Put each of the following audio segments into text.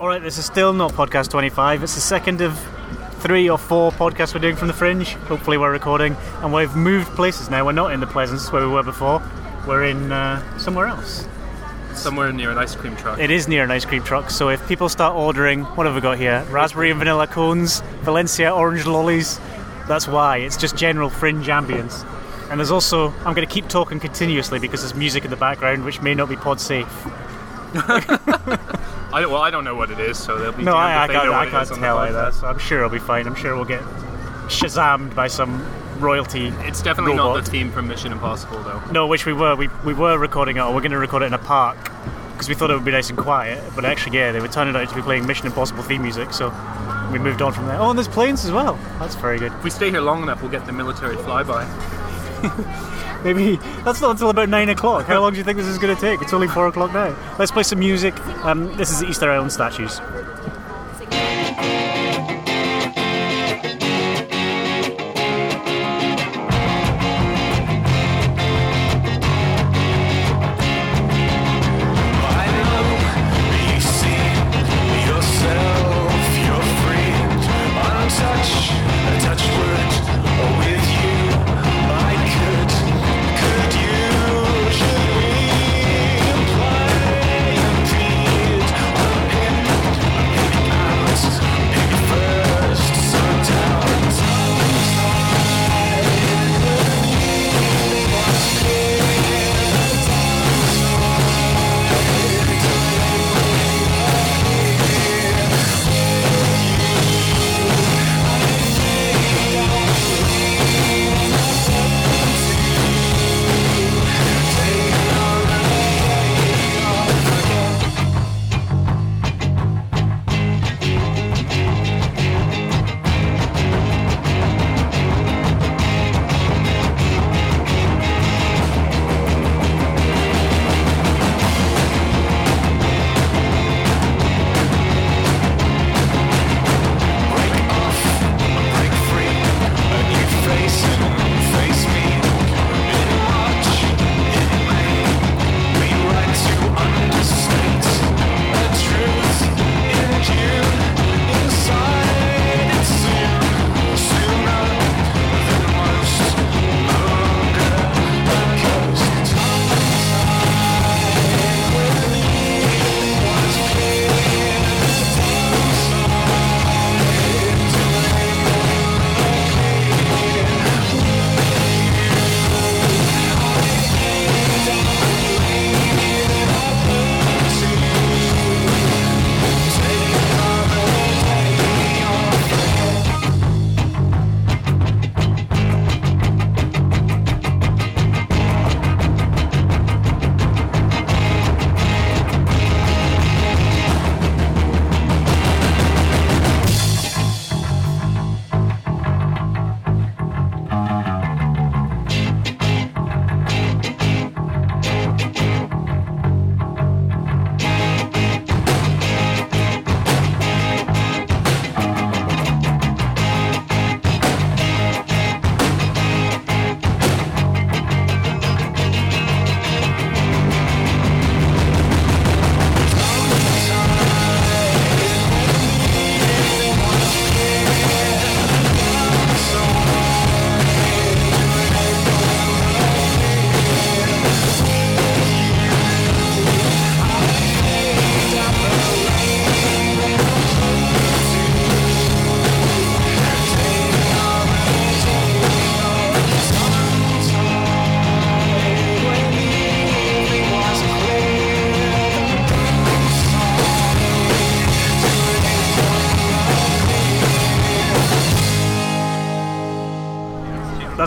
All right, this is still not podcast 25. It's the second of three or four podcasts we're doing from the Fringe. Hopefully, we're recording, and we've moved places now. We're not in the Pleasance where we were before. We're in uh, somewhere else. Somewhere near an ice cream truck. It is near an ice cream truck, so if people start ordering, what have we got here? Raspberry and vanilla cones, Valencia orange lollies. That's why. It's just general Fringe ambience. And there's also, I'm going to keep talking continuously because there's music in the background, which may not be pod safe. I don't, well, I don't know what it is, so they'll be. No, I, I can't, I can't is on the tell either. So I'm sure it'll be fine. I'm sure we'll get shazammed by some royalty. It's definitely not the theme from Mission Impossible, though. No, which we were. We, we were recording it, or we're going to record it in a park because we thought it would be nice and quiet. But actually, yeah, they were turning out to be playing Mission Impossible theme music, so we moved on from there. Oh, and there's planes as well. That's very good. If we stay here long enough, we'll get the military flyby. Maybe that's not until about nine o'clock. How long do you think this is going to take? It's only four o'clock now. Let's play some music. Um, this is the Easter Island statues.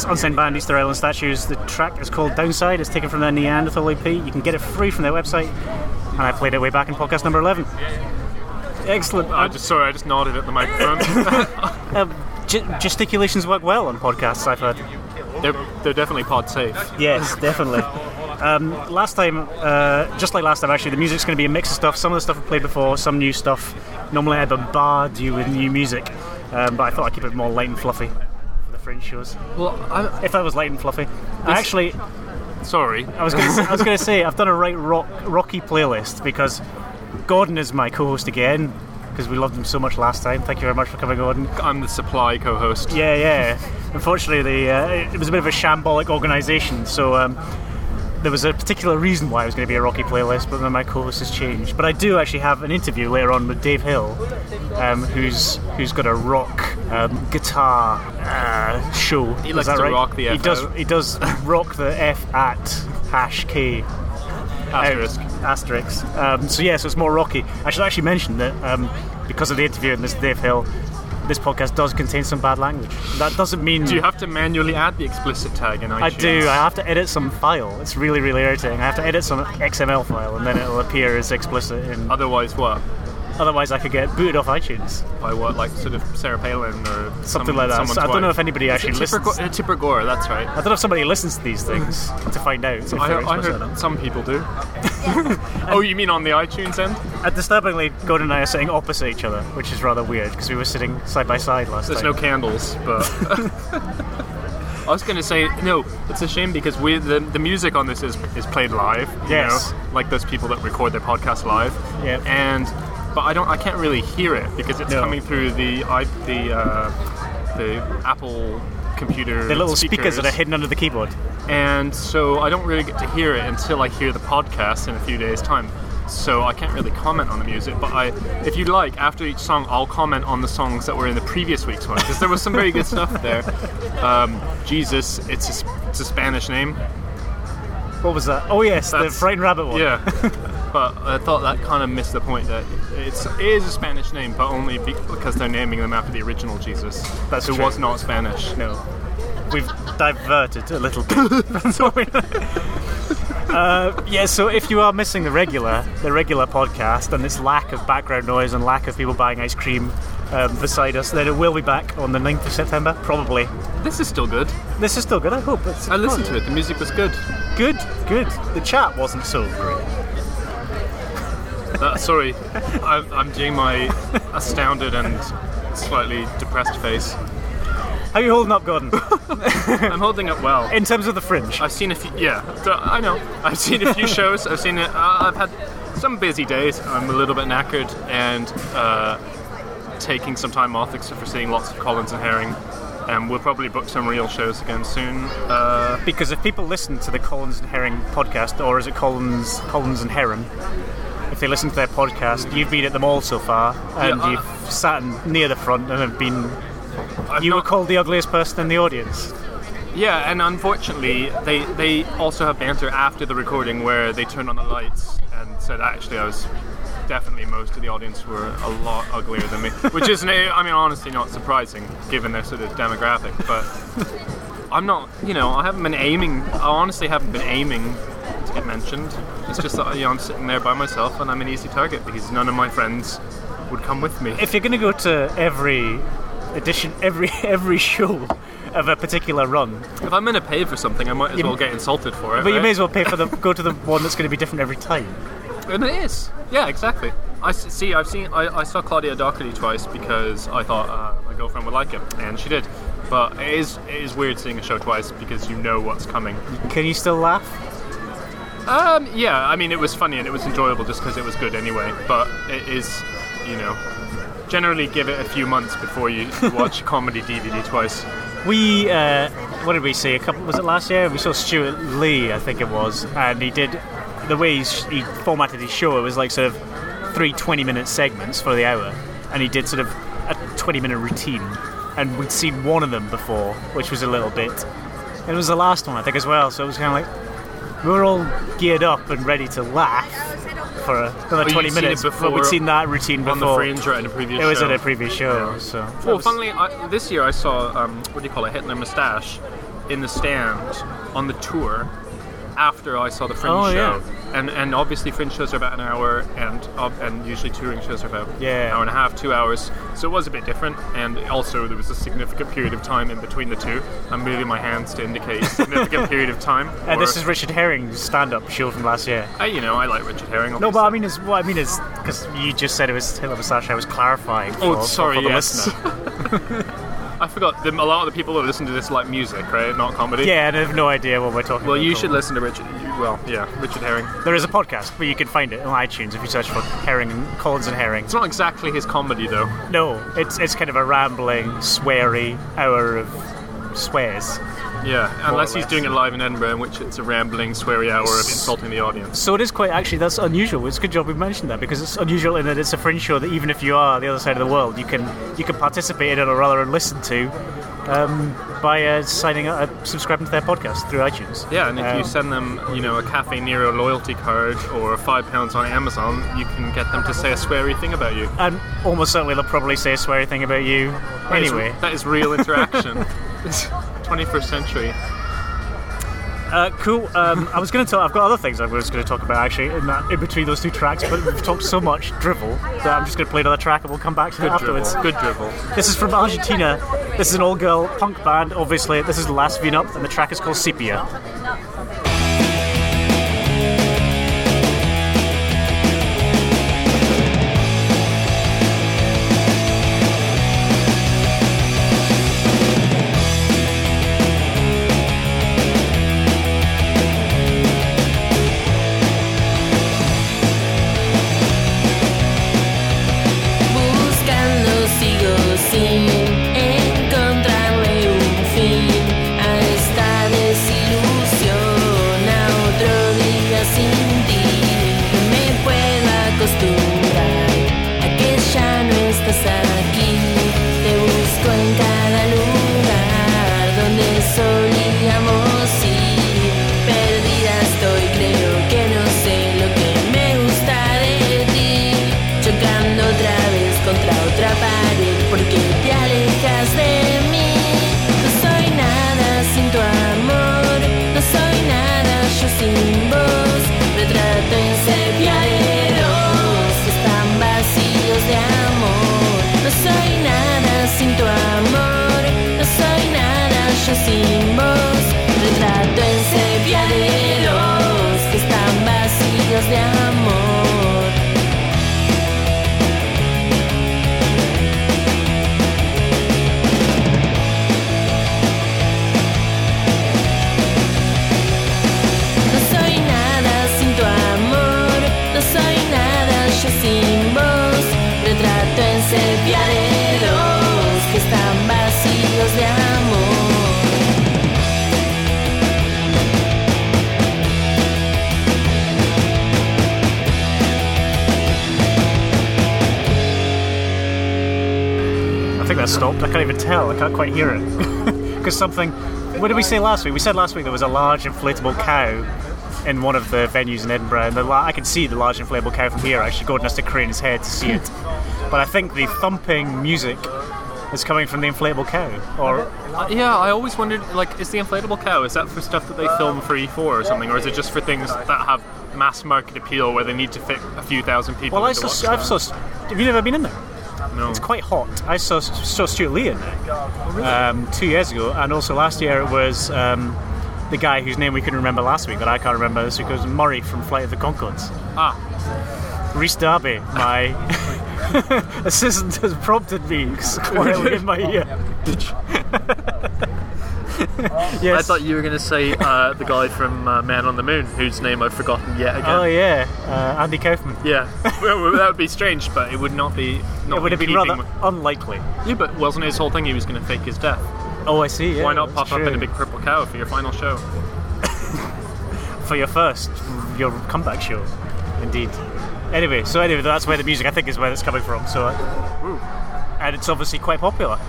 That's Unsigned Band Easter Island Statues. The track is called Downside. It's taken from their Neanderthal EP. You can get it free from their website. And I played it way back in podcast number 11. Excellent. I just sorry, I just nodded at the microphone. Uh, ge- gesticulations work well on podcasts, I've heard. they're they're definitely pod safe. Yes, definitely. Um, last time, uh, just like last time, actually, the music's going to be a mix of stuff. Some of the stuff I've played before, some new stuff. Normally, I bombard you with new music, um, but I thought I'd keep it more light and fluffy shows. Well, I, If I was light and fluffy, I actually, sorry. I was going to, I was going to say, I've done a right rock, rocky playlist because Gordon is my co-host again because we loved him so much last time. Thank you very much for coming, Gordon. I'm the supply co-host. Yeah, yeah. Unfortunately, the uh, it was a bit of a shambolic organisation, so um, there was a particular reason why it was going to be a rocky playlist, but then my co-host has changed. But I do actually have an interview later on with Dave Hill, um, who's who's got a rock um, guitar uh, show. He Is likes that to right? rock the F. He does. out. He does rock the F at hash K Asterisk. out, asterisk. Um, so yeah, so it's more rocky. I should actually mention that um, because of the interview and this Dave Hill, this podcast does contain some bad language. That doesn't mean Do you have to manually add the explicit tag in iTunes? I do. I have to edit some file. It's really, really irritating. I have to edit some XML file, and then it'll appear as explicit. In, Otherwise, what? Otherwise, I could get booted off iTunes. By what? Like sort of Sarah Palin or Something some- like that. So I don't know if anybody actually Tipper, listens. Uh, Tipper Gore, that's right. I don't know if somebody listens to these things to find out. If I, I explicit or not. heard some people do. oh, you mean on the iTunes end? Uh, disturbingly, Gordon and I are sitting opposite each other, which is rather weird because we were sitting side by side last night. There's time. no candles, but I was going to say no. It's a shame because we the, the music on this is is played live. You Yes. know, like those people that record their podcast live. Yep. And but I don't. I can't really hear it because it's No. coming through the i the uh, the Apple computer. the little speakers that are hidden under the keyboard. and so I don't really get to hear it until I hear the podcast in a few days' time. So I can't really comment on the music, but I, if you like, after each song, I'll comment on the songs that were in the previous week's one because there was some very good stuff there. Um, Jesus, it's a, it's a Spanish name, What was that? Oh yes, the frightened rabbit one. yeah. but I thought that kind of missed the point that it's it is a Spanish name, but only be- because they're naming them after the original Jesus, That's who true. was not Spanish. No. We've diverted a little bit. Uh, yeah, so if you are missing the regular, the regular podcast and this lack of background noise and lack of people buying ice cream um, beside us, then it will be back on the 9th of September, probably. This is still good. This is still good, I hope. It's I listened to it. The music was good. Good, good. The chat wasn't so great. Uh, sorry, I'm, I'm doing my astounded and slightly depressed face. How are you holding up, Gordon? I'm holding up well. In terms of the fringe. I've seen a few. Yeah, I know. I've seen a few shows. I've seen it. Uh, I've had some busy days. I'm a little bit knackered and uh, taking some time off except for seeing lots of Collins and Herring. And we'll probably book some real shows again soon. Uh, Because if people listen to the Collins and Herring podcast, or is it Collins Collins and Heron? If they listen to their podcast, you've been at them all so far, and Yeah, uh, you've sat near the front and have been. I've You were called the ugliest person in the audience. Yeah, and unfortunately, they they also have banter after the recording where they turned on the lights and said, actually, I was definitely most of the audience were a lot uglier than me, which is, I mean, honestly, not surprising given their sort of demographic. But I'm not, you know, I haven't been aiming. I honestly haven't been aiming get mentioned. It's just that you know, I'm sitting there by myself and I'm an easy target because none of my friends would come with me. If you're going to go to every edition, every every show of a particular run, If I'm going to pay for something, I might as You- well get insulted for it. but you may as well pay for the go to the one that's going to be different every time. And it is. Yeah, exactly. I see. I've seen. I, I saw Claudia Doherty twice because I thought uh, my girlfriend would like it, and she did. But it is it is weird seeing a show twice because you know what's coming. Can you still laugh? Um, yeah, I mean it was funny and it was enjoyable just because it was good anyway. But it is, you know, generally give it a few months before you watch a comedy DVD twice. We, uh, what did we see? A couple was it last year? We saw Stewart Lee, I think it was, and he did the way he formatted his show. It was like sort of three 20-minute segments for the hour, and he did sort of a 20-minute routine. And we'd seen one of them before, which was a little bit. It was the last one, I think, as well. So it was kind of like were all geared up and ready to laugh for another Oh, you'd 20 seen it minutes. before we'd seen that routine before. On the fringe or at a previous It was show. at a previous show, so. Well, was- funnily, I, this year I saw um, what do you call it, Hitler Moustache, in the stand on the tour after I saw the Fringe Oh, show. yeah. And and obviously Fringe shows are about an hour, and uh, and usually touring shows are about Yeah. an hour and a half, two hours. So it was a bit different, and also there was a significant period of time in between the two. I'm moving my hands to indicate significant period of time. And this is Richard Herring's stand-up show from last year. I, you know, I like Richard Herring. No, but I mean, is what I mean is because you just said it was Hitler Moustache. I was clarifying. For, Oh, for- sorry, for the yes. I forgot. The, a lot of the people that listen to this like music, right? Not comedy. Yeah, and I have no idea what we're talking Well, about. you should listen to Richard. you- Well, yeah, Richard Herring. There is a podcast, but you can find it on iTunes if you search for Herring and Collins and Herring. It's not exactly his comedy though. No, it's it's kind of a rambling, sweary hour of swears. Yeah, unless he's doing it live in Edinburgh, in which it's a rambling, sweary hour of insulting the audience. So it is quite actually that's unusual. It's a good job we mentioned that because it's unusual in that it's a fringe show that even if you are the other side of the world, you can you can participate in it or rather and listen to um, by uh, signing up, uh, subscribing to their podcast through iTunes. Yeah, and if Um, you send them, you know, a Caffè Nero loyalty card or five pounds on Amazon, you can get them to say a sweary thing about you. and almost certainly they'll probably say a sweary thing about you That is- anyway. that is real interaction. It's 21st century. Uh, cool. Um, I was going to talk. I've got other things I was going to talk about actually in, that, in between those two tracks, but we've talked so much drivel that I'm just going to play another track and we'll come back to it afterwards. Good dribble. This is from Argentina. This is an all-girl punk band. Obviously, this is the last Venup, and the track is called Sepia. Quite hear it because something. What did we say last week? We said last week there was a large inflatable cow in one of the venues in Edinburgh, and la- I could see the large inflatable cow from here. Actually, Gordon has to crane his head to see it. but I think the thumping music is coming from the inflatable cow, or Uh, yeah, I always wondered, like, is the inflatable cow, is that for stuff that they film for E4 or something, or is it just for things that have mass market appeal where they need to fit a few thousand people well, I saw. I've saw. Have you never been in there? No. It's quite hot. I saw saw Stewart Lee in there um, two years ago, and also last year it was um, the guy whose name we couldn't remember last week that I can't remember this week. It was Murray from Flight of the Conchords. Ah, Rhys Darby, my assistant, has prompted me quietly in my ear. yes. I thought you were going to say uh, the guy from uh, Man on the Moon, whose name I've forgotten yet again. Oh yeah, uh, Andy Kaufman. yeah. well, that would be strange, but it would not be. Not It would have been rather with- unlikely. Yeah, but wasn't his whole thing he was going to fake his death? Oh, I see. Yeah, Why not pop up in a big purple cow for your final show? for your first, your comeback show? Indeed. Anyway, so anyway, that's where the music I think is where it's coming from. So, and it's obviously quite popular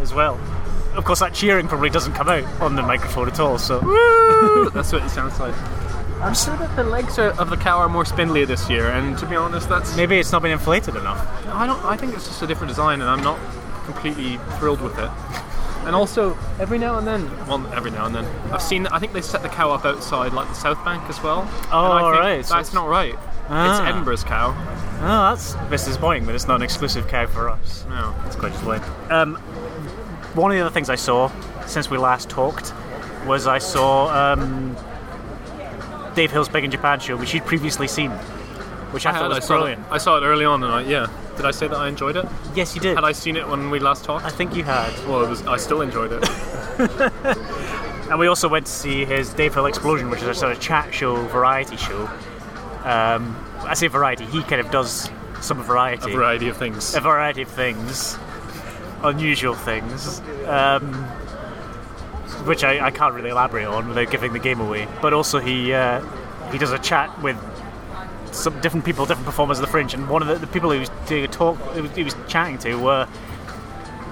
as well. Of course, that cheering probably doesn't come out on the microphone at all. So, That's what it sounds like. I'm sure that the legs are, of the cow are more spindly this year, and to be honest, that's maybe it's not been inflated enough. I don't. I think it's just a different design, and I'm not completely thrilled with it. And also, every now and then, well, every now and then, I've seen. I think they set the cow up outside, like the South Bank as well. Oh, and right, so That's not right. Ah. It's Edinburgh's cow. Oh, that's a bit disappointing, but it's not an exclusive cow for us. No. It's quite disappointing. Um, one of the other things I saw since we last talked was I saw um, Dave Hill's Big in Japan show, which you'd previously seen, which I, I, thought had, I was saw brilliant. it. I saw it early on, and I, yeah, Did I say that I enjoyed it? Yes, you did. Had I seen it when we last talked? I think you had. Well, it was. I still enjoyed it. And we also went to see his Dave Hill Explosion, which is a sort of chat show, variety show. Um, I say variety, he kind of does some variety. A variety of things. a variety of things, unusual things, um, which I, I can't really elaborate on without giving the game away. But also he uh, he does a chat with some different people, different performers of the Fringe, and one of the, the people he was doing a talk, he was, he was chatting to were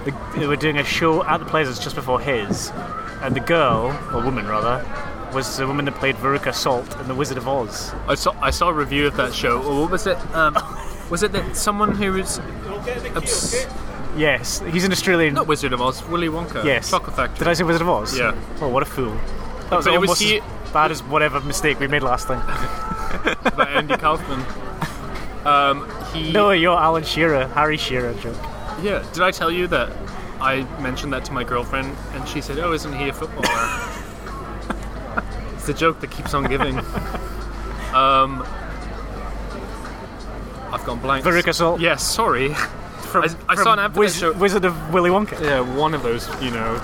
the, they were doing a show at the Pleasance just before his, and the girl or woman rather. Was the woman that played Veruca Salt in The Wizard of Oz? I saw. I saw a review of that show. Or what was it? Um, was it that someone who was Yes, he's an Australian. not Wizard of Oz, Willy Wonka? Yes. Chocolate Factory. Did I say Wizard of Oz? Yeah. Oh, what a fool. That was But it was almost he- as bad as whatever mistake we made last time. by Andy Kaufman. Um, he. no, you're Alan Shearer, Harry Shearer joke. Yeah. Did I tell you that I mentioned that to my girlfriend and she said, "Oh, isn't he a footballer?" it's the joke that keeps on giving. Um, I've gone blank. Veruca Salt. Yes. Sorry. From, I- I from saw an ad for Wiz- show- Wizard of Willy Wonka. Yeah, one of those, you know,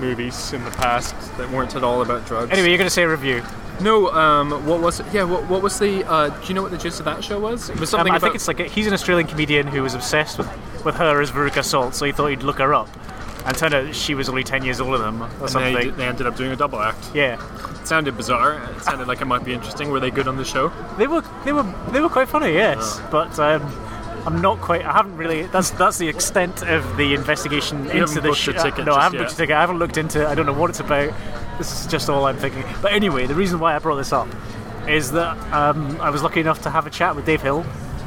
movies in the past that weren't at all about drugs. Anyway, you're going to say a review. no. Um, what was it? Yeah. What, what was the? Uh, do you know what the gist of that show was? It was Um, something I about. think it's like a, he's an Australian comedian who was obsessed with, with her as Veruca Salt, so he thought he'd look her up. And turned out she was only 10 years older than him, or and something. they, they ended up doing a double act. yeah. It sounded bizarre. It sounded like it might be interesting. Were they good on the show? They were they were they were quite funny, yes. But um, I'm not quite. I haven't really. That's that's the extent of the investigation into haven't the show. ticket No, I haven't yet. booked your ticket. I haven't looked into. it. I don't know what it's about. This is just all I'm thinking. But anyway, the reason why I brought this up is that um, I was lucky enough to have a chat with Dave Hill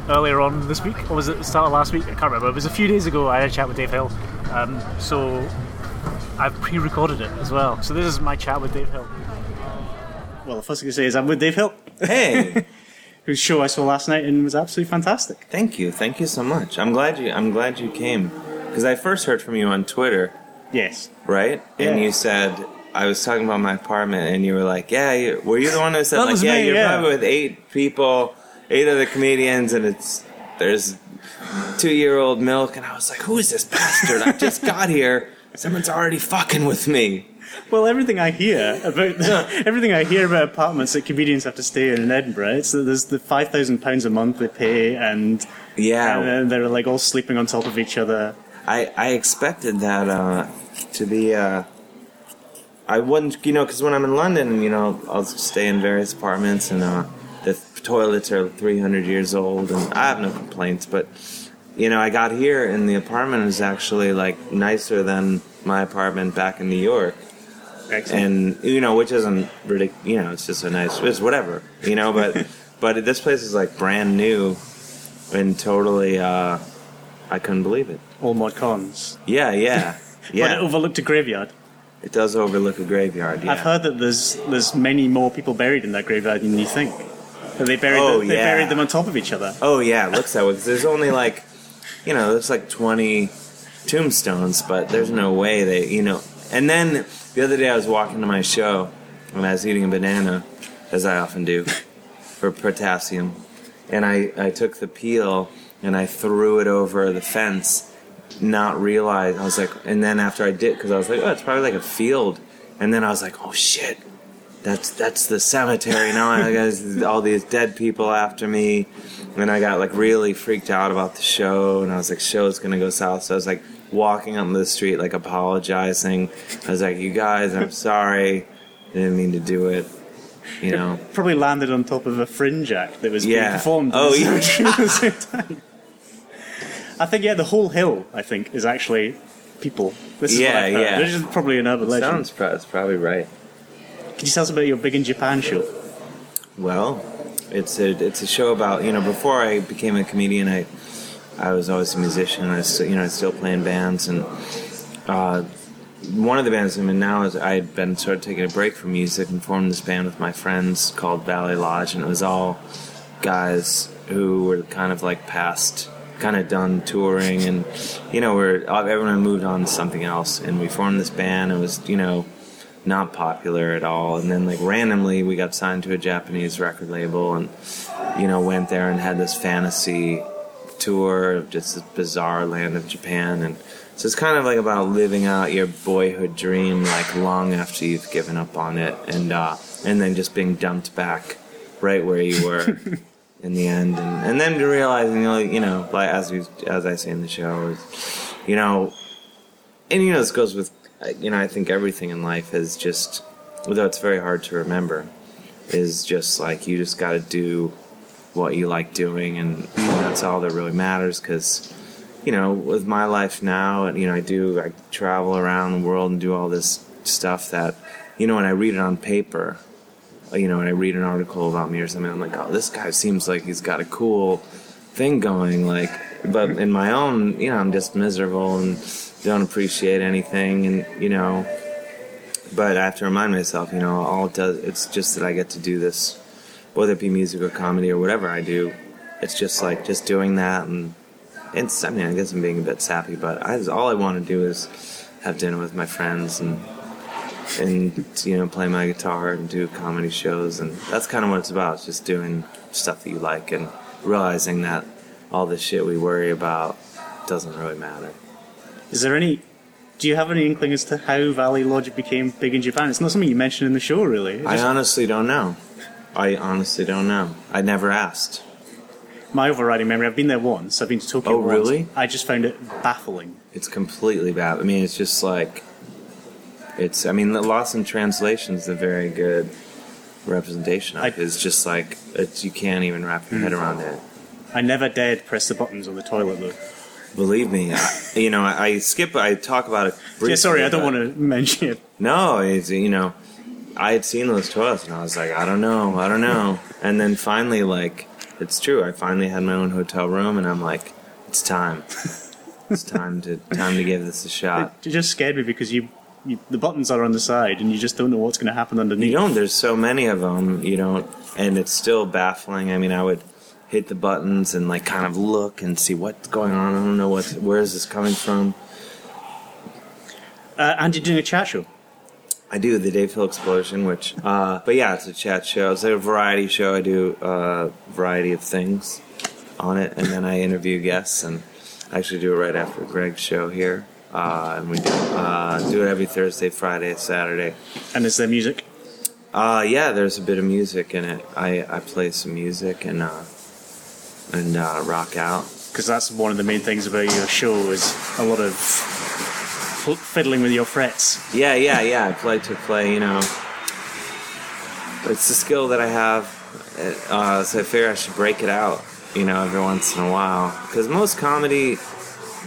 earlier on this week, or was it the start of last week? I can't remember. It was a few days ago. I had a chat with Dave Hill. Um, so I've pre-recorded it as well. So this is my chat with Dave Hill. Well, the first thing to say is I'm with Dave Hill, Hey, whose show I saw last night and was absolutely fantastic. thank you, thank you so much. I'm glad you. I'm glad you came because I first heard from you on Twitter, Yes. right? And you said I was talking about my apartment, and you were like, "Yeah, you, were you the one that said like, yeah, me, you're yeah. probably with eight people, eight other comedians, and it's there's two year old milk." And I was like, "Who is this bastard? I just got here. Someone's already fucking with me." Well, everything I hear about everything I hear about apartments that comedians have to stay in in Edinburgh, it's that there's the five thousand pounds a month they pay, and Yeah, and then they're like all sleeping on top of each other. I, I expected that uh, to be. Uh, I wouldn't, you know, because when I'm in London, you know, I'll stay in various apartments and uh, the toilets are 300 years old, and I have no complaints. But you know, I got here and the apartment is actually like nicer than my apartment back in New York, Excellent. and you know, which isn't ridic You know, it's just a nice, it's whatever, you know. But but this place is like brand new and totally. Uh, I couldn't believe it. all my cons. Yeah, yeah, yeah. But it overlooked a graveyard. It does overlook a graveyard. Yeah. I've heard that there's there's many more people buried in that graveyard than you think. That they buried Oh, them, they yeah. buried them on top of each other. Oh yeah, it looks that way. 'cause there's only like, you know, there's like 20 tombstones, but there's no way they, you know. And then the other day I was walking to my show and I was eating a banana, as I often do, for potassium, and I I took the peel and I threw it over the fence, not realize I was like, and then after I did, because I was like, oh, it's probably like a field, and then I was like, oh shit. That's that's the cemetery now. I got all these dead people after me, and I got like really freaked out about the show, and I was like, show's gonna go south. So I was like walking up the street, like apologizing. I was like, you guys, I'm sorry, I didn't mean to do it. You know, Probably landed on top of a fringe act that was being performed. in Oh, the yeah. cemetery at the same time. I think yeah, the whole hill I think is actually people. This is Yeah, what I've heard. yeah. This is probably an urban legend. sounds pro- it's probably right. Can you tell us about your Big in Japan show? Well, it's a it's a show about you know before I became a comedian I I was always a musician I was you know I still playing bands and uh, one of the bands I'm in now is I had been sort of taking a break from music and formed this band with my friends called Valley Lodge and it was all guys who were kind of like past kind of done touring and you know we're everyone moved on to something else and we formed this band it was you know not popular at all. And then like randomly we got signed to a Japanese record label and you know went there and had this fantasy tour of just this bizarre land of Japan, and so it's kind of like about living out your boyhood dream, like long after you've given up on it, and uh, and then just being dumped back right where you were in the end, and, and then realizing, you know, you know, like as we as I say in the show, is, you know, and you know this goes with, you know, I think everything in life is just, although it's very hard to remember, is just like you just got to do what you like doing, and that's all that really matters. Because, you know, with my life now, and you know, I do I travel around the world and do all this stuff that, you know, when I read it on paper, you know, when I read an article about me or something, I'm like, oh, this guy seems like he's got a cool thing going. Like, but in my own, you know, I'm just miserable and don't appreciate anything, and you know. But I have to remind myself, you know, all it does, it's just that I get to do this, whether it be music or comedy or whatever I do. It's just like just doing that, and it's. I mean, I guess I'm being a bit sappy, but I, all I want to do is have dinner with my friends and and you know play my guitar and do comedy shows and that's kind of what it's about it's just doing stuff that you like and realizing that all the shit we worry about doesn't really matter Is there any? Do you have any inkling as to how Valley Lodge became big in Japan? It's not something you mentioned in the show, really. It i honestly don't know i honestly don't know i never asked my overriding memory. I've been there once. I've been to Tokyo. Oh, once. really? I just found it baffling. it's completely bad i mean it's just like it's i mean the lost in translation is a very good representation of it. It's just like it's you can't even wrap your head hmm. around it I never dared press the buttons on the toilet though. believe me I, you know I, I skip i talk about it briefly, yeah, sorry, I don't want to mention it. No, it's you know, I had seen those toilets and I was like, I don't know, I don't know. And then finally, like, it's true. I finally had my own hotel room, and I'm like, it's time. it's time to time to give this a shot. It just scared me because you, you the buttons are on the side and you just don't know what's going to happen underneath. You don't. There's so many of them. You don't, and it's still baffling. I mean, I would hit the buttons and like kind of look and see what's going on. I don't know what. Where is this coming from? Uh, and you're doing a chat show. I do the Dave Hill Explosion, which, uh, but yeah, it's a chat show. It's a variety show. I do a variety of things on it, and then I interview guests, and I actually do it right after Greg's show here. Uh, and we do uh, do it every Thursday, Friday, Saturday. And is there music? Uh, yeah, there's a bit of music in it. I, I play some music and uh, and uh, rock out. Because that's one of the main things about your show is a lot of fiddling with your frets. Yeah, yeah, yeah. I play to play, you know. It's a skill that I have, uh, so I figure I should break it out, you know, every once in a while. Because most comedy,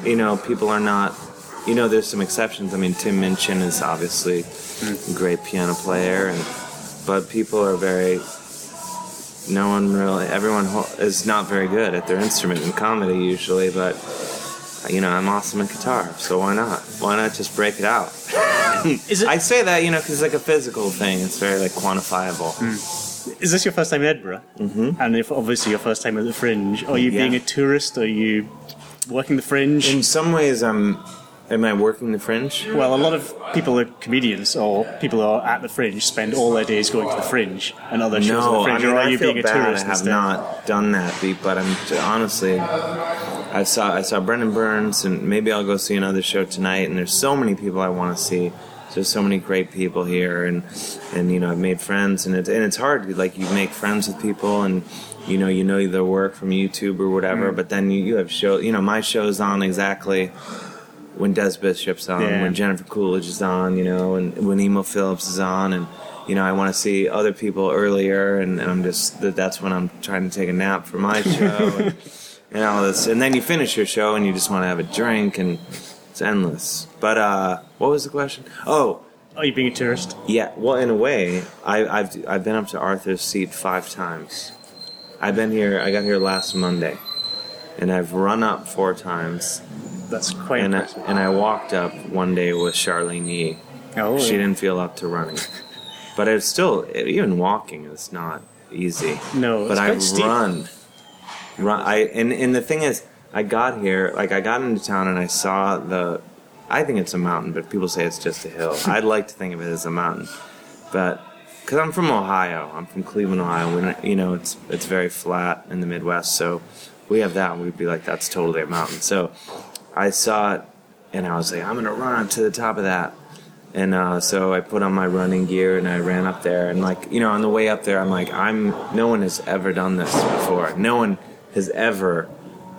you know, people are not, you know, there's some exceptions. I mean, Tim Minchin is obviously a great piano player, and but people are very. No one really, everyone is not very good at their instrument in comedy usually, but you know, I'm awesome at guitar, so why not? Why not just break it out? Is it? I say that, you know, because it's like a physical thing. It's very like quantifiable. is this your first time in Edinburgh? Mm-hmm. And if obviously your first time at the Fringe, are you Yeah. being a tourist? Are you working the Fringe? In some ways, I'm. Am I working the fringe? well, a lot of people are comedians or people who are at the Fringe spend all their days going to the Fringe and other shows at the No, I Fringe. mean or are I you feel being a bad. I have instead? not done that, but I'm honestly. I saw I saw Brendan Burns, and maybe I'll go see another show tonight. And there's so many people I want to see. There's so many great people here, and and you know I've made friends, and it's and it's hard. Like you make friends with people, and you know you know their work from YouTube or whatever. Mm. But then you, you have show. You know my show's on exactly when Des Bishop's on, Yeah. when Jennifer Coolidge is on, you know, and when Emo Phillips is on, and you know, I want to see other people earlier, and, and I'm just that that's when I'm trying to take a nap for my show, and, and all this, and then you finish your show and you just want to have a drink, and it's endless. But uh, what was the question? Oh, Are you being a tourist? yeah. Well, in a way, I, I've I've been up to Arthur's Seat five times. I've been here. I got here last Monday, and I've run up four times. That's quite And I, and I walked up one day with Charlene Yi. oh, She didn't feel up to running, but it's still even walking is not easy. No, but it's I quite steep. run, run. I and and the thing is, I got here like I got into town and I saw the. I think it's a mountain, but people say it's just a hill. I'd like to think of it as a mountain, but because I'm from Ohio, I'm from Cleveland, Ohio. When you know it's it's very flat in the Midwest, so we have that. And we'd be like, that's totally a mountain. So I saw it, and I was like, I'm gonna run up to the top of that. And uh, so I put on my running gear and I ran up there. And like you know, on the way up there, I'm like, I'm no one has ever done this before. No one has ever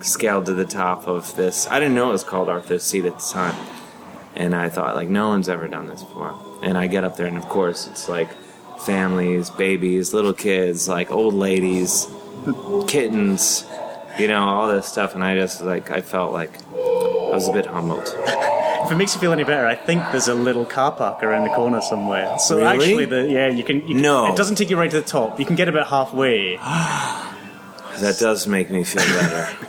scaled to the top of this. I didn't know it was called Arthur's Seat at the time. And I thought like no one's ever done this before. And I get up there, and of course it's like families, babies, little kids, like old ladies, kittens, you know, all this stuff. And I just like I felt like I was a bit humbled. If it makes you feel any better, I think there's a little car park around the corner somewhere. So Really? actually, the yeah, you can. You can- No. it doesn't take you right to the top. You can get about halfway. That does make me feel better.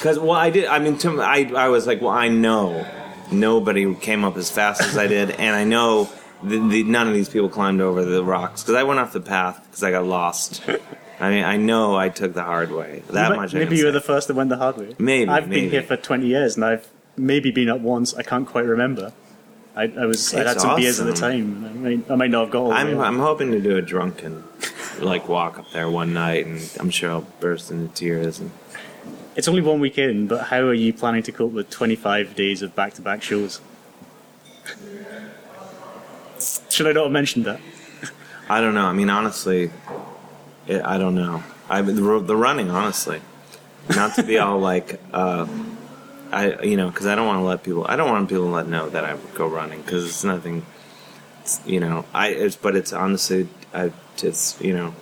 Because well, I did. I mean, to, I I was like, well, I know nobody came up as fast as I did, and I know the, the, none of these people climbed over the rocks because I went off the path because I got lost. I mean, I know I took the hard way. That Maybe- much. I Maybe you were the first that went the hard way. Maybe, I've maybe. been here for 20 years, and I've maybe been up once. I can't quite remember. I, I was. I had some beers at the time. I might, I might not have got I'm. I'm hoping to do a drunken like walk up there one night, and I'm sure I'll burst into tears. And It's only one week in, but how are you planning to cope with 25 days of back-to-back shows? Should I not have mentioned that? I don't know. I mean, honestly, it, I don't know. I the, the running, honestly, not to be all like, uh, I you know, because I don't want to let people. I don't want people to let know that I go running because it's nothing. It's, you know, I it's but it's honestly, I it's you know,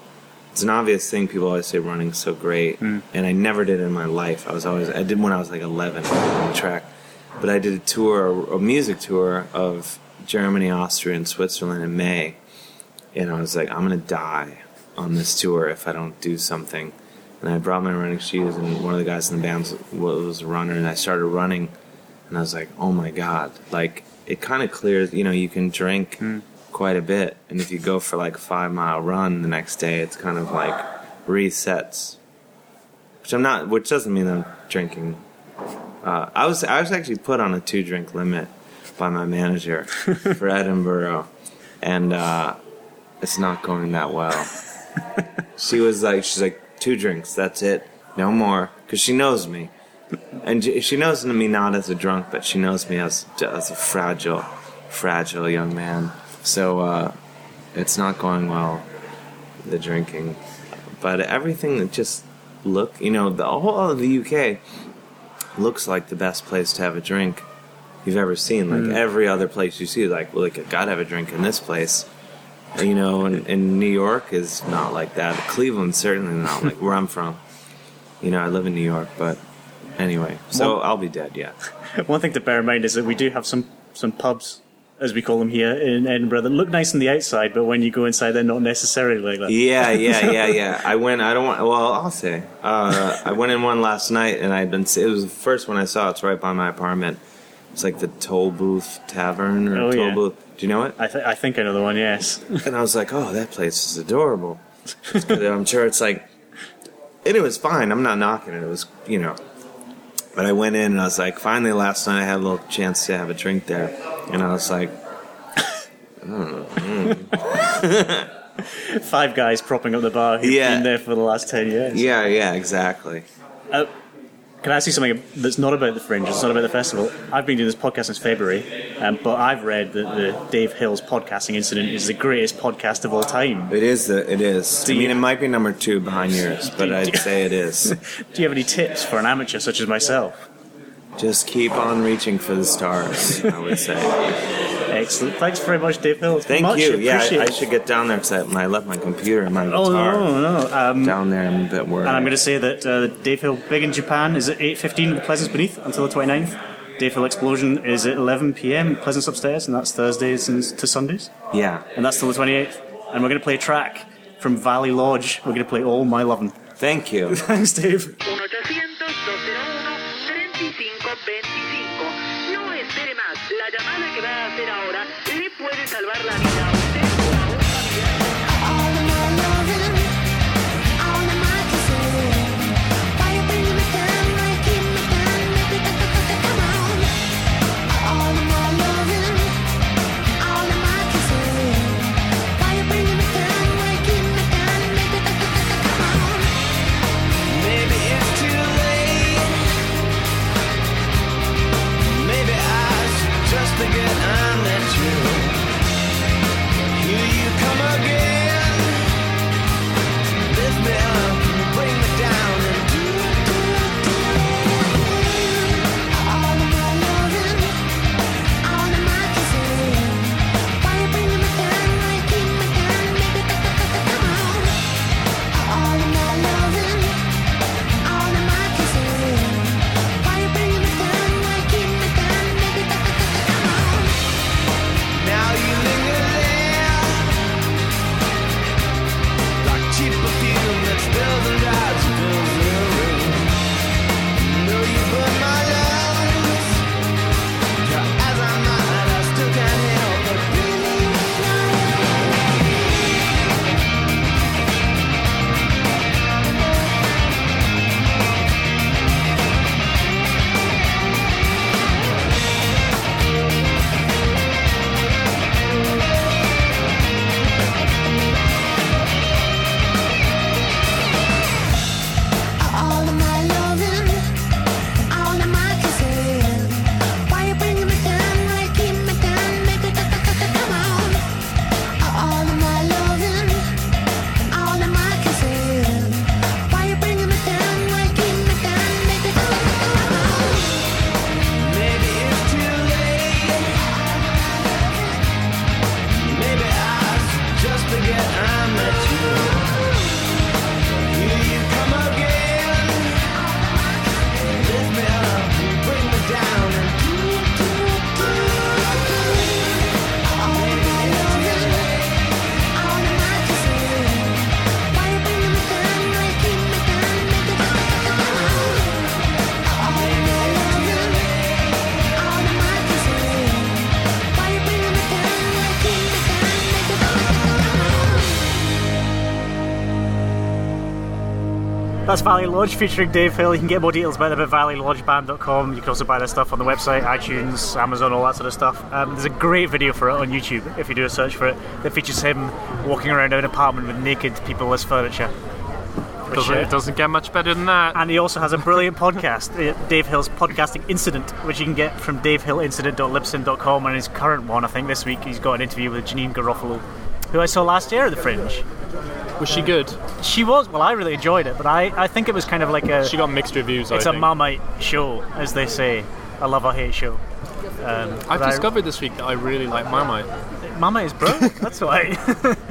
it's an obvious thing. People always say running's so great, hmm. and I never did it in my life. I was always I did when I was like 11 on the track, but I did a tour, a music tour of Germany, Austria, and Switzerland in May and I was like, I'm gonna die on this tour if I don't do something. And I brought my running shoes, and one of the guys in the band was, was a runner, and I started running, and I was like, oh my god, like it kind of clears. You know, you can drink quite a bit, and if you go for like a five mile run the next day, it's kind of like resets. Which I'm not, which doesn't mean I'm drinking. Uh, I was I was actually put on a two drink limit by my manager for Edinburgh, and. Uh, it's not going that well. she was like, she's like, two drinks, that's it, no more, because she knows me, and she knows me not as a drunk, but she knows me as as a fragile, fragile young man. So uh, it's not going well, the drinking, but everything that just look, you know, the whole of the UK looks like the best place to have a drink you've ever seen. Like every other place you see, like, well, like, I gotta have a drink in this place. You know, and, and New York is not like that. Cleveland's certainly not like where I'm from. You know, I live in New York, but anyway, so I'll be dead, yeah. One thing to bear in mind is that we do have some, some pubs, as we call them here in Edinburgh, that look nice on the outside, but when you go inside, they're not necessarily like that. Yeah, yeah, yeah, yeah. I went. I don't want. Well, I'll say. Uh, I went in one last night, and I'd been. It was the first one I saw. It's right by my apartment. It's like the Tolbooth Tavern or Oh, Toll yeah. Booth. Do you know it? I, th- I think I know the one, yes. And I was like, oh, that place is adorable. I'm sure it's like, and it was fine. I'm not knocking it. It was, you know. But I went in and I was like, finally, last night I had a little chance to have a drink there. And I was like, Five guys propping up the bar who've Yeah. been there for the last 10 years. yeah, yeah, exactly. Uh, can I ask you something that's not about the Fringe? It's not about the festival. I've been doing this podcast since February, um, but I've read that the Dave Hills podcasting incident is the greatest podcast of all time. It is. The, it is. Do I mean, you- it might be number two behind yours, but Do- I'd do- say it is. Do you have any tips for an amateur such as myself? Just keep on reaching for the stars. I would say. Excellent. Thanks very much, Dave Hills. Thank much you. Yeah, I, I should get down there because I, I left my computer and my guitar Oh no, no. Um, down there. I'm a bit worried. and I'm going to say that uh, Dave Hill Big in Japan is at 8.15 with Pleasance Beneath until the 29th. Dave Hill Explosion is at 11 pm Pleasance Upstairs, and that's Thursdays and to Sundays. yeah. And that's till the 28th. And we're going to play a track from Valley Lodge. We're going to play All My Lovin'. Thank you. Thanks, Dave. La llamada que va a hacer ahora le puede salvar la vida Valley Lodge featuring Dave Hill. You can get more details about them at valleylodgeband.com. You can also buy their stuff on the website, iTunes, Amazon, all that sort of stuff. Um, there's a great video for it on YouTube if you do a search for it that features him walking around an apartment with naked people as furniture. Which, Doesn't, uh, it doesn't get much better than that. and he also has a brilliant podcast, uh, Dave Hill's Podcasting Incident, which you can get from davehillincident.libsyn.com. And his current one, I think this week, he's got an interview with Janeane Garofalo, who I saw last year at the Fringe. Was she good? She was, well, I really enjoyed it, but I, I think it was kind of like a. She got mixed reviews. it's I a think. Marmite show, as they say. A love or hate show. Um, I've but I- discovered this week that I really like Marmite. Marmite is broke. That's why.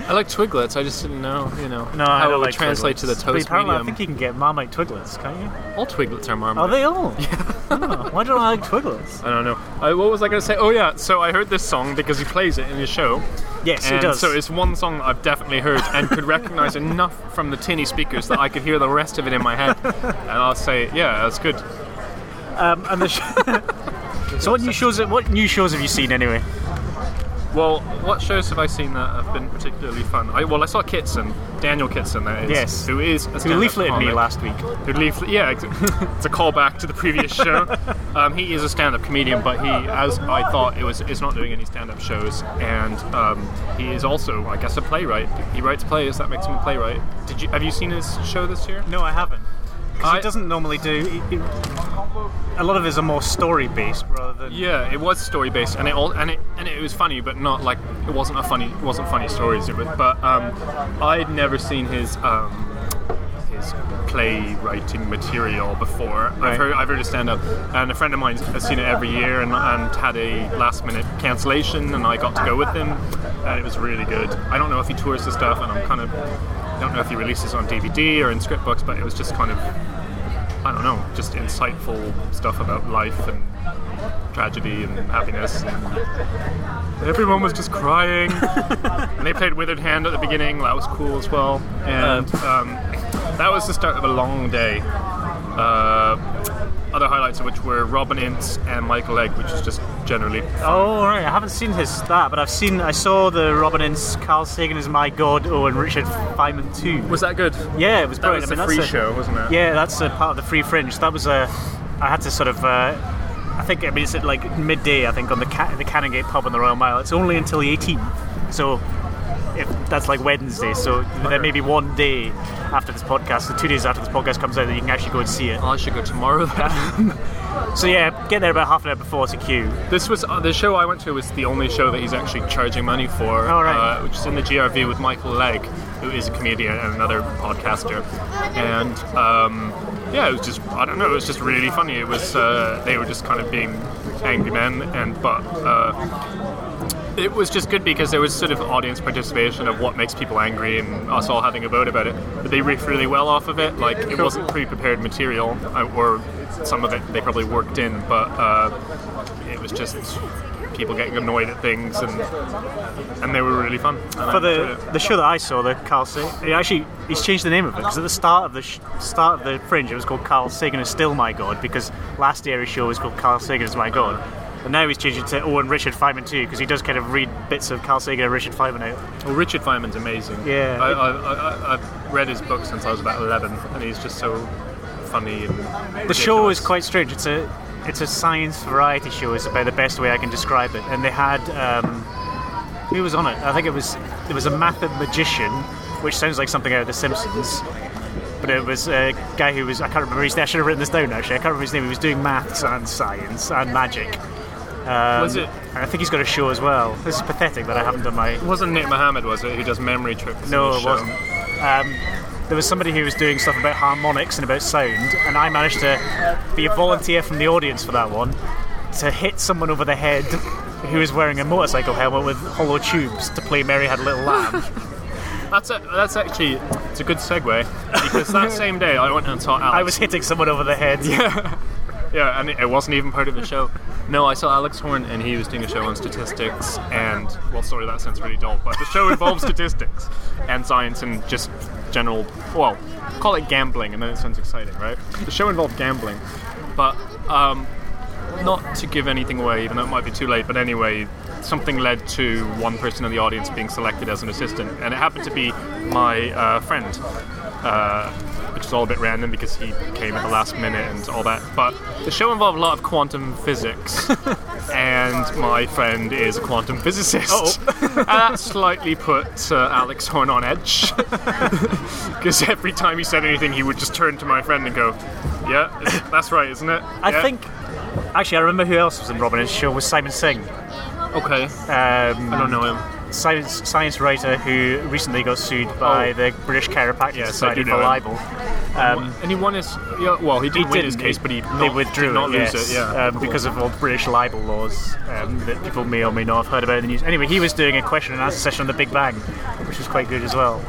I like Twiglets. I just didn't know, you know, no, I how it would like translate to the. But toast apparently, I think you can get Marmite Twiglets, can't you? All Twiglets are Marmite. Are they all? Oh, why don't I like Twiglets? I don't know. Uh, what was I going to say? Oh yeah, so I heard this song because he plays it in his show. Yes, and it does. So it's one song that I've definitely heard and could recognize enough from the tinny speakers that I could hear the rest of it in my head. And I'll say, yeah, that's good. Um, and the sh- so what new shows? What new shows have you seen anyway? Well, what shows have I seen that have been particularly fun? I, well, I saw Kitson, Daniel Kitson, that is, Yes. who is a Who leafleted me last week? Who leaflet? Yeah, it's a callback to the previous show. Um, he is a stand-up comedian, but he, as I thought, it was is not doing any stand-up shows, and um, he is also, I guess, a playwright. He writes plays. That makes him a playwright. Did you have you seen his show this year? No, I haven't. Because he doesn't normally do. He, he- a lot of his are more story based rather than. Yeah, it was story based, and it all and it and it was funny, but not like it wasn't a funny it wasn't funny stories. It was, but um, I'd never seen his um, his playwriting material before. Right. I've heard I've heard it stand up, and a friend of mine has seen it every year, and, and had a last minute cancellation, and I got to go with him, and it was really good. I don't know if he tours the stuff, and I'm kind of don't know if he releases on DVD or in script books, but it was just kind of I don't know, just insightful stuff about life and tragedy and happiness. And everyone was just crying. and they played Withered Hand at the beginning. That was cool as well. And um, that was the start of a long day. Uh, other highlights of which were Robin Ince and Michael Legg, which is just generally Oh right, I haven't seen his that, but I've seen. I saw the Robin Ince, Carl Sagan is my god, oh, and Richard Feynman too. Was that good? Yeah, it was That brilliant. was I mean, free that's a, show, wasn't it? Yeah, that's a part of the free fringe. That was a. I had to sort of. Uh, I think I mean it's at like midday. I think on the Ca- the Canongate pub on the Royal Mile. It's only until the 18th, so if that's like Wednesday. So there may be one day after this podcast, the two days after this podcast comes out, that you can actually go and see it. I should go tomorrow. Then. So yeah, get there about half an hour before to queue. This was uh, the show I went to was the only show that he's actually charging money for, Oh, right. uh, which is in the GRV with Michael Legg, who is a comedian and another podcaster, and um, yeah, it was just I don't know, it was just really funny. It was uh, they were just kind of being angry men, and but. Uh, it was just good because there was sort of audience participation of what makes people angry and us all having a vote about it. But they riffed really well off of it. Like it wasn't pre-prepared material, uh, or some of it they probably worked in, but uh, it was just people getting annoyed at things, and and they were really fun. And For the the show that I saw, the Carl Sagan, he actually he's changed the name of it because at the start of the sh- start of the Fringe, it was called Carl Sagan is still my god because last year his show was called Carl Sagan is my god. And now he's changed it to Oh and Richard Feynman too because he does kind of read bits of Carl Sagan and Richard Feynman out. well, Richard Feynman's amazing. Yeah. I, I, I, I've read his book since I was about eleven, and he's just so funny and The show is quite strange. It's a it's a science variety show. Is about the best way I can describe it. And they had um, who was on it? I think it was there was a mathematician, which sounds like something out of The Simpsons. But it was a guy who was I can't remember his name. I should have written this down actually. I can't remember his name. He was doing maths and science and magic. Um, Was it- And I think he's got a show as well. This is pathetic that I haven't done my It wasn't Nick Mohammed, was it? Who does memory tricks? no, it show? wasn't. Um, there was somebody who was doing stuff about harmonics and about sound, and I managed to be a volunteer from the audience for that one to hit someone over the head who was wearing a motorcycle helmet with hollow tubes to play Mary Had a Little Lamb. That's a, that's actually it's a good segue because that same day I went and saw Alex. I was hitting someone over the head. Yeah, and it it wasn't even part of the show. No, I saw Alex Horne, and he was doing a show on statistics. And well, sorry, that sounds really dull, but the show involves statistics and science and just general. Well, call it gambling, and then it sounds exciting, right? The show involved gambling, but um, not to give anything away, even though it might be too late. But anyway, something led to one person in the audience being selected as an assistant, and it happened to be my uh, friend. Uh, which is all a bit random because he came at the last minute and all that. But the show involved a lot of quantum physics, and my friend is a quantum physicist. Oh. that slightly put uh, Alex Horne on edge because every time he said anything, he would just turn to my friend and go, "Yeah, that's right, isn't it?" I Yeah." think. Actually, I remember who else was in Robin Hood's show was Simon Singh. Okay, Um, I don't know him. Science science writer who recently got sued by Oh. the British Chiropractic Yes, Society for libel. Um, and he won his. Yeah, well, he did he win his case, but he they withdrew did not it, lose yes, it. Yeah, um, because of all British libel laws um, that people may or may not have heard about in the news. Anyway, he was doing a question and answer session on the Big Bang, which was quite good as well.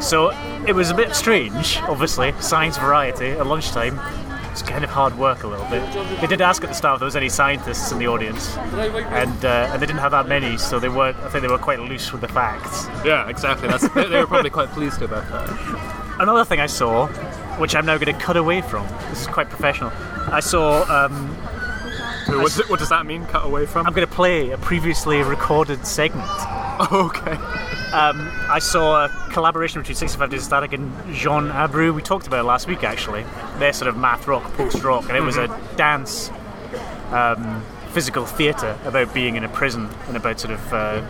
So it was a bit strange, obviously, science variety at lunchtime. It's kind of hard work a little bit. They did ask at the start if there was any scientists in the audience, and uh, and they didn't have that many, so they weren't. I think they were quite loose with the facts. yeah, exactly. That's they, they were probably quite pleased about that. Another thing I saw, which I'm now going to cut away from. This is quite professional. I saw. Um, So what, does- what does that mean? Cut away from? I'm going to play a previously recorded segment. okay. Um, I saw a collaboration between 65 Days of Static and Jean Abreu. We talked about it last week, actually. They're sort of math rock, post rock, and it was a dance, um, physical theatre about being in a prison and about sort of uh,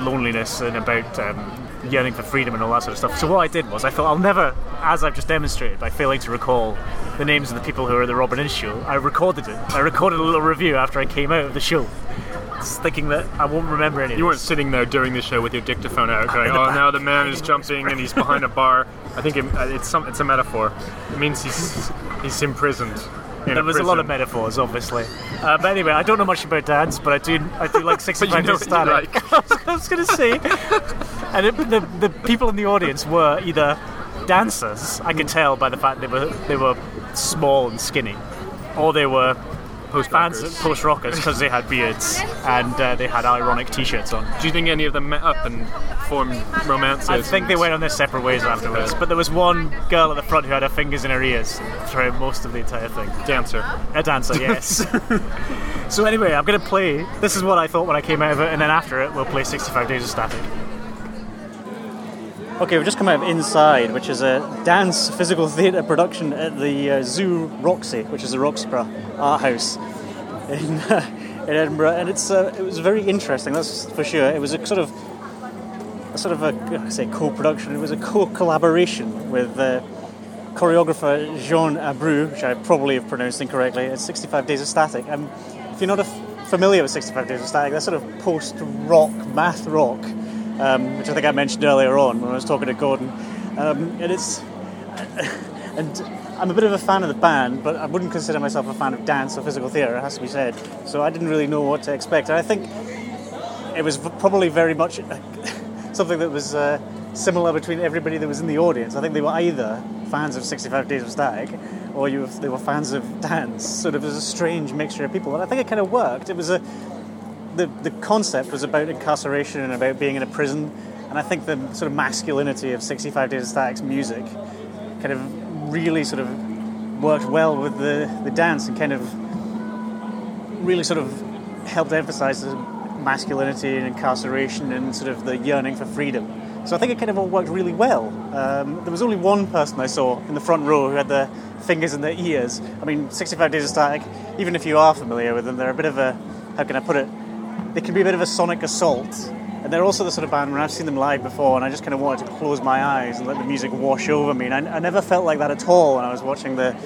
loneliness and about um, yearning for freedom and all that sort of stuff. So what I did was I thought I'll never, as I've just demonstrated by failing to recall the names of the people who were at the Robin Ince show, I recorded it. I recorded a little review after I came out of the show. Thinking that I won't remember any. of You weren't sitting there during the show with your dictaphone out, going, "Oh, now the man is jumping and he's behind a bar." I think it, uh, it's some, it's a metaphor. It means he's he's imprisoned. There was a lot of metaphors, obviously. Uh, but anyway, I don't know much about dance, but I do I do like 65 know Days Static. I was going to say, and it, the the people in the audience were either dancers. I could tell by the fact they were they were small and skinny, or they were Post fans rockers. post rockers because they had beards and uh, they had ironic T-shirts on. Do you think any of them met up and formed romances? I think they went on their separate ways afterwards, but there was one girl at the front who had her fingers in her ears throughout most of the entire thing. dancer. A dancer, yes. so anyway, I'm going to play. This is what I thought when I came out of it, and then after it, we'll play 65 Days of Static. Okay, we've just come out of Inside, which is a dance physical theatre production at the uh, Zoo Roxy, which is the Roxburgh art house in, uh, in Edinburgh, and it's uh, it was very interesting. That's for sure. It was a sort of a sort of a I say co-production. It was a co-collaboration with uh, choreographer Jean Abreu, which I probably have pronounced incorrectly. It's 65 Days of Static. Um, if you're not a familiar with 65 Days of Static, that's sort of post-rock, math rock, um, which I think I mentioned earlier on when I was talking to Gordon. Um, and it's and I'm a bit of a fan of the band, but I wouldn't consider myself a fan of dance or physical theatre. It has to be said. So I didn't really know what to expect. And I think it was probably very much something that was uh, similar between everybody that was in the audience. I think they were either fans of 65 Days of Static or you, they were fans of dance. Sort of as a strange mixture of people. And I think it kind of worked. It was a the, the concept was about incarceration and about being in a prison. And I think the sort of masculinity of 65 Days of Static's music kind of really sort of worked well with the, the dance and kind of really sort of helped emphasize the masculinity and incarceration and sort of the yearning for freedom. So I think it kind of all worked really well. Um, there was only one person I saw in the front row who had their fingers in their ears. I mean, 65 Days of Static, even if you are familiar with them, they're a bit of a, how can I put it, they can be a bit of a sonic assault. And they're also the sort of band where I've seen them live before and I just kind of wanted to close my eyes and let the music wash over me. And I, I never felt like that at all when I was watching the,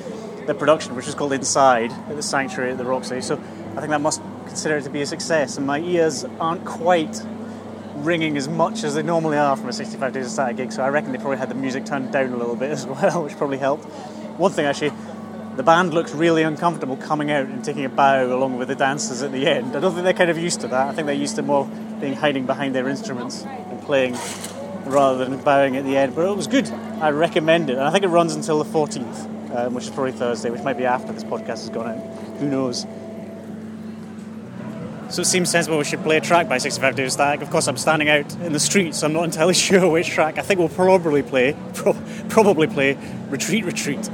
the production, which was called Inside at the Sanctuary at the Roxy. So I think that must consider it to be a success. And my ears aren't quite ringing as much as they normally are from a 65 Days of Static gig, so I reckon they probably had the music turned down a little bit as well, which probably helped. One thing actually, the band looked really uncomfortable coming out and taking a bow along with the dancers at the end. I don't think they're kind of used to that. I think they're used to more being hiding behind their instruments and playing rather than bowing at the end. But it was good. I recommend it. And I think it runs until the 14th, um, which is probably Thursday, which might be after this podcast has gone out. Who knows? So it seems sensible we should play a track by 65 Days Static. Of course, I'm standing out in the street, so I'm not entirely sure which track. I think we'll probably play, pro- probably play Retreat, Retreat.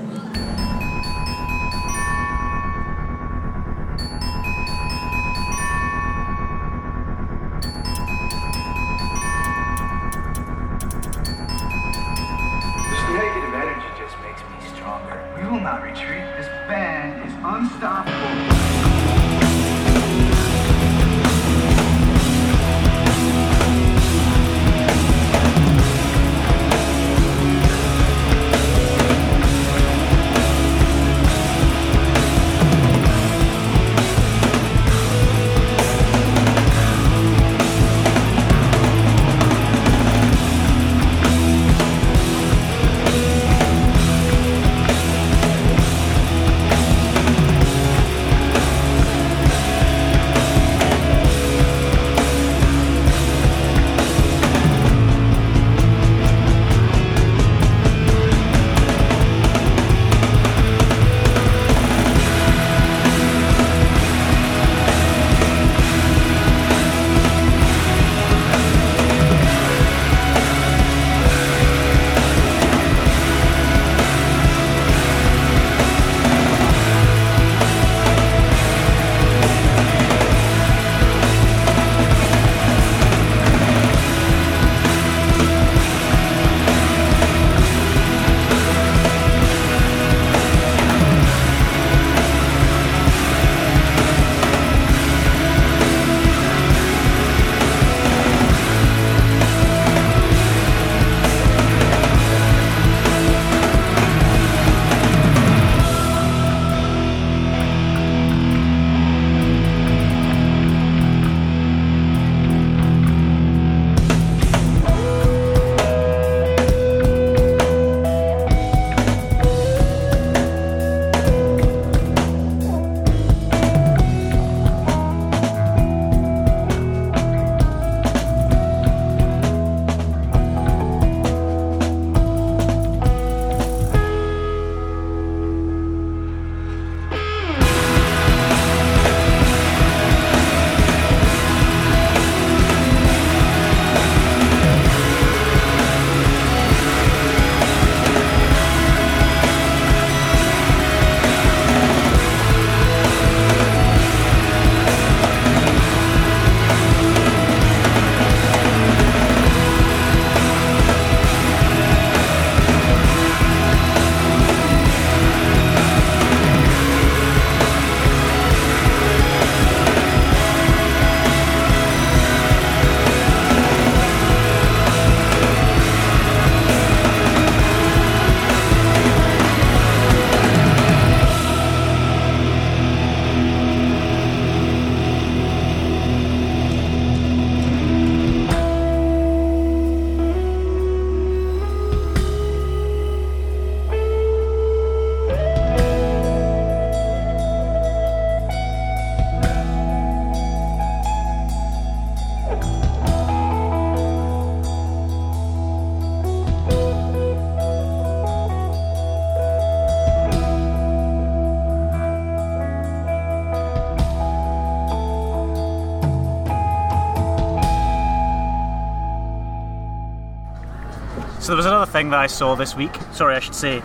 Thing that I saw this week. Sorry, I should say.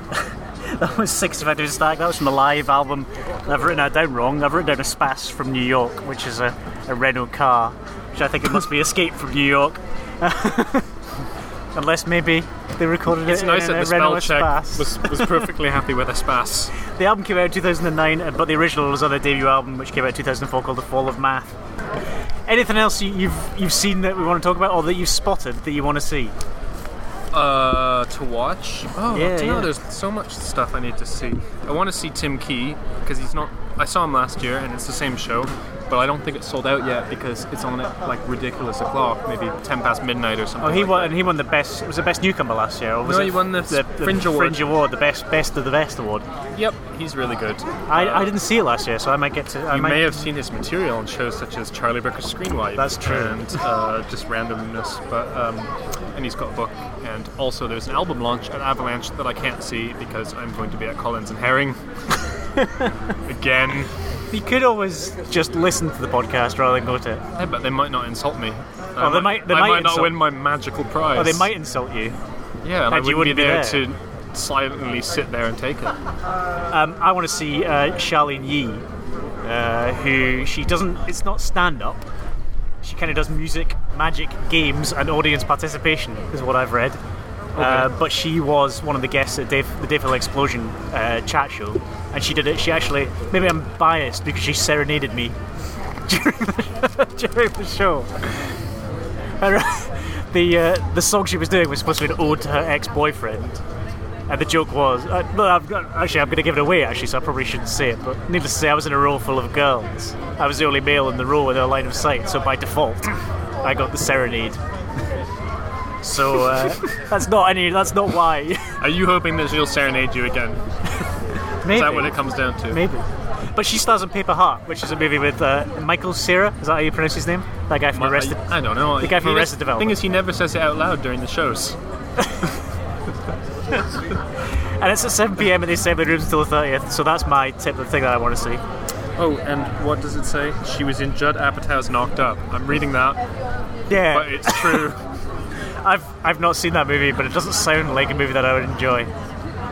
that was 65 Days of Static. That was from the live album. I've written that down wrong. I've written down Espace from New York, which is a, a Renault car, which I think it must be Escape from New York. Unless maybe they recorded It's it nice in that a the Renault spell was, was perfectly happy with Espace. The album came out in 2009, uh, but the original was on their debut album, which came out in 2004, called The Fall of Math. Anything else you- you've you've seen that we want to talk about, or that you've spotted that you want to see? Uh, to watch? Oh, Yeah, know. yeah. There's so much stuff I need to see. I want to see Tim Key because he's not. I saw him last year, and it's the same show, but I don't think it's sold out yet because it's on at like ridiculous o'clock, maybe ten past midnight or something. Oh, he like won, that. and he won the best. Was it best newcomer last year? Or was No, it he won the Fringe Award. Fringe Award, the best best of the best award. Yep, he's really good. I, I didn't see it last year, so I might get to. I You might, may have seen his material on shows such as Charlie Brooker's Screenwipe. That's true. And uh, just randomness, but um, and he's got a book, and also there's an album launch at Avalanche that I can't see because I'm going to be at Collins and Herring again. You could always just listen to the podcast rather than go to it. I bet they might not insult me. Oh, they might- they I might might not insult- win my magical prize. Or they might insult you. Yeah, and, I you wouldn't be wouldn't be there, there. to silently sit there and take it. Um, I want to see uh, Charlene Yi, uh, who she doesn't. It's not stand up. She kind of does music, magic, games, and audience participation, is what I've read. Uh, but she was one of the guests at Dave, the Dave Hill Explosion uh, chat show, and she did it. She actually, maybe I'm biased because she serenaded me during the, during the show. Her- the uh, the song she was doing was supposed to be an ode to her ex-boyfriend, and the joke was, uh, well, I've got, actually, I'm going to give it away, actually, so I probably shouldn't say it, but needless to say, I was in a row full of girls. I was the only male in the row with a line of sight, so by default, I got the serenade. So uh, that's not any. That's not why. Are you hoping that she'll serenade you again? Maybe. Is that what it comes down to? Maybe. But she stars in Paper Heart, which is a movie with uh, Michael Cera. Is that how you pronounce his name? That guy from Well, Arrested. I, I don't know. The guy from He Arrested just- Development. thing is, he never says it out loud during the shows. And it's at 7 p.m. at the Assembly Rooms until the 30th. So that's my tip. The thing that I want to see. Oh, and what does it say? She was in Judd Apatow's Knocked Up. I'm reading that, Yeah. but it's true. I've I've not seen that movie, but it doesn't sound like a movie that I would enjoy.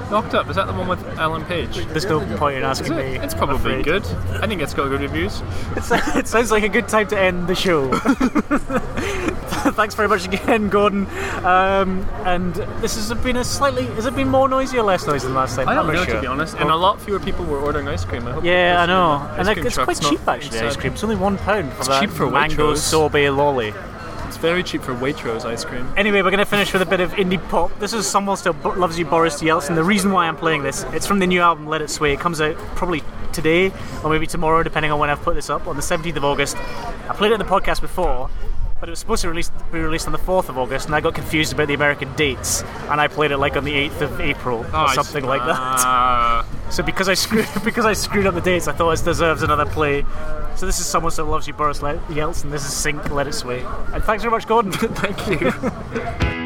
Knocked Up, is that the one with Alan Page? There's no point in asking it? me. It's probably good. I think it's got good reviews. It's, it sounds like a good time to end the show. Thanks very much again, Gordon. Um, and this has been a slightly. Has it been more noisy or less noisy than last time? I don't I'm know, not sure. to be honest. And a lot fewer people were ordering ice cream. I hope Yeah, I know. And like, it's quite cheap actually. Ice cream. It's only one pound for It's that cheap for mango sorbet lolly. Very cheap for Waitrose ice cream. Anyway, we're going to finish with a bit of indie pop. This is Someone Still Loves You, Boris Yeltsin. The reason why I'm playing this, it's from the new album Let It Sway. It comes out probably today or maybe tomorrow, depending on when I've put this up, on the 17th of August. I played it in the podcast before, but it was supposed to release, be released on the 4th of August, and I got confused about the American dates, and I played it like on the 8th of April or something like that. Ah. So because I screwed because I screwed up the dates, I thought it deserves another play. So this is Someone Still Loves You, Boris Yeltsin. This is Sink, Let It Sway. And thanks very much, Gordon. Thank you.